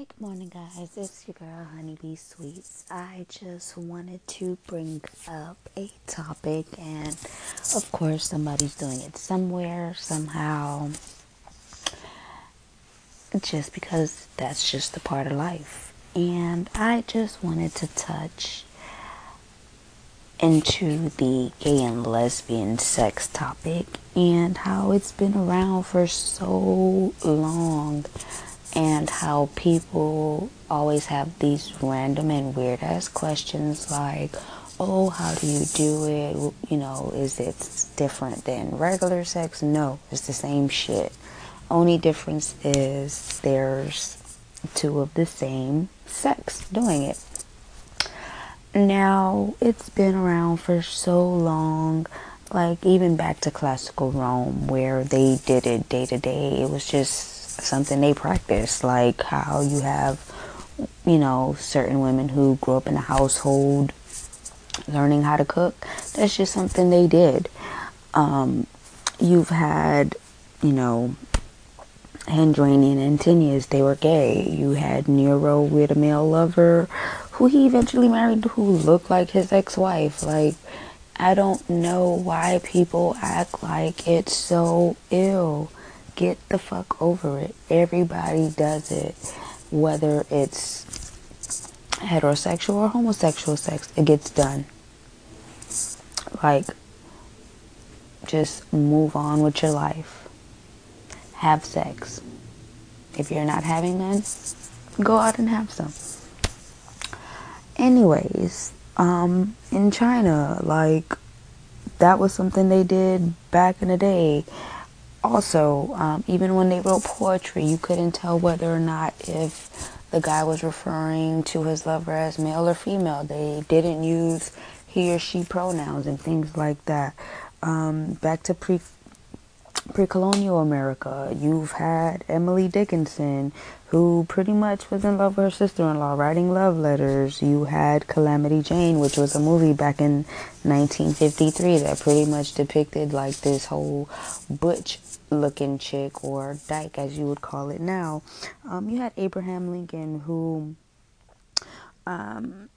Good morning, guys. It's your girl, Honeybee Sweets. I just wanted to bring up a topic, and of course, somebody's doing it somewhere, somehow, just because that's just a part of life. And I just wanted to touch into the gay and lesbian sex topic and how it's been around for so long and how people always have these random and weird ass questions like, oh, how do you do it? You know, is it different than regular sex? No, it's the same shit. Only difference is there's two of the same sex doing it. Now, it's been around for so long, like even back to classical Rome, where they did it day to day. It was just something they practiced, like how you have, you know, certain women who grew up in a household learning how to cook. That's just something they did. Um, you've had, you know, Hadrian and Antinous, they were gay. You had Nero with a male lover who he eventually married who looked like his ex-wife. Like, I don't know why people act like it's so ill. Get the fuck over it. Everybody does it. Whether it's heterosexual or homosexual sex, it gets done. Like, just move on with your life. Have sex. If you're not having none, go out and have some. Anyways, um, in China, like, that was something they did back in the day also, um, even when they wrote poetry, you couldn't tell whether or not if the guy was referring to his lover as male or female. They didn't use he or she pronouns and things like that. Um, back to pre pre-colonial America, you've had Emily Dickinson, who pretty much was in love with her sister-in-law, writing love letters. You had Calamity Jane, which was a movie back in 1953 that pretty much depicted like this whole butch looking chick or dyke as you would call it now. Um, you had Abraham Lincoln who um,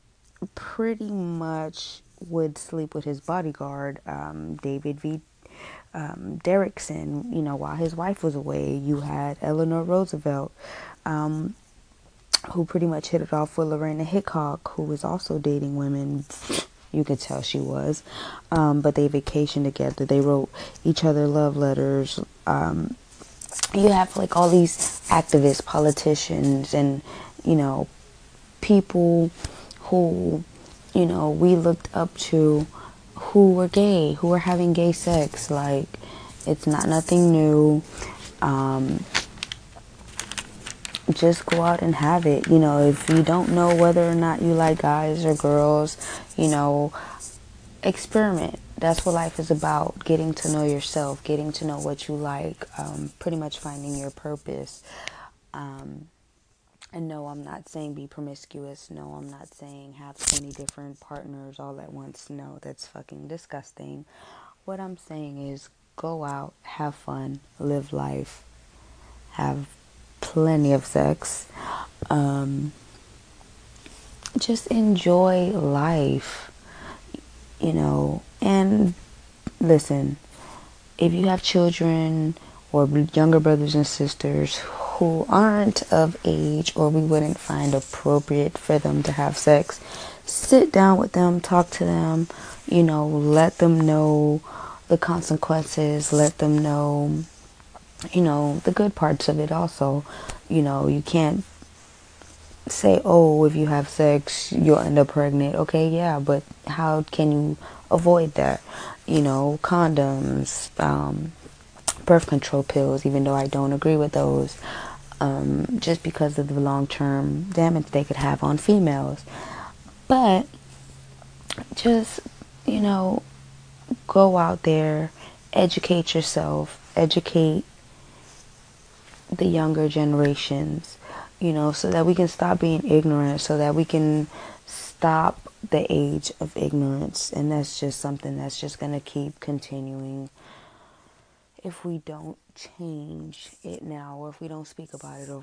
pretty much would sleep with his bodyguard, um, David V um, Derickson, you know, while his wife was away. You had Eleanor Roosevelt, um, who pretty much hit it off with Lorena Hickok, who was also dating women. You could tell she was. Um, but they vacationed together. They wrote each other love letters. Um, you have like all these activists, politicians, and, you know, people who, you know, we looked up to who were gay, who were having gay sex. Like, it's not nothing new. Um, just go out and have it. You know, if you don't know whether or not you like guys or girls, you know, experiment. That's what life is about getting to know yourself, getting to know what you like, um, pretty much finding your purpose. Um, and no, I'm not saying be promiscuous. No, I'm not saying have 20 different partners all at once. No, that's fucking disgusting. What I'm saying is go out, have fun, live life, have plenty of sex. Um, just enjoy life, you know. And listen, if you have children or younger brothers and sisters who aren't of age or we wouldn't find appropriate for them to have sex, sit down with them, talk to them, you know, let them know the consequences, let them know, you know, the good parts of it also. You know, you can't say, oh, if you have sex, you'll end up pregnant. Okay, yeah, but how can you avoid that? You know, condoms, um, birth control pills, even though I don't agree with those, um, just because of the long term damage they could have on females. But just, you know, go out there, educate yourself, educate the younger generations, you know, so that we can stop being ignorant, so that we can stop the age of ignorance. And that's just something that's just going to keep continuing if we don't change it now or if we don't speak about it or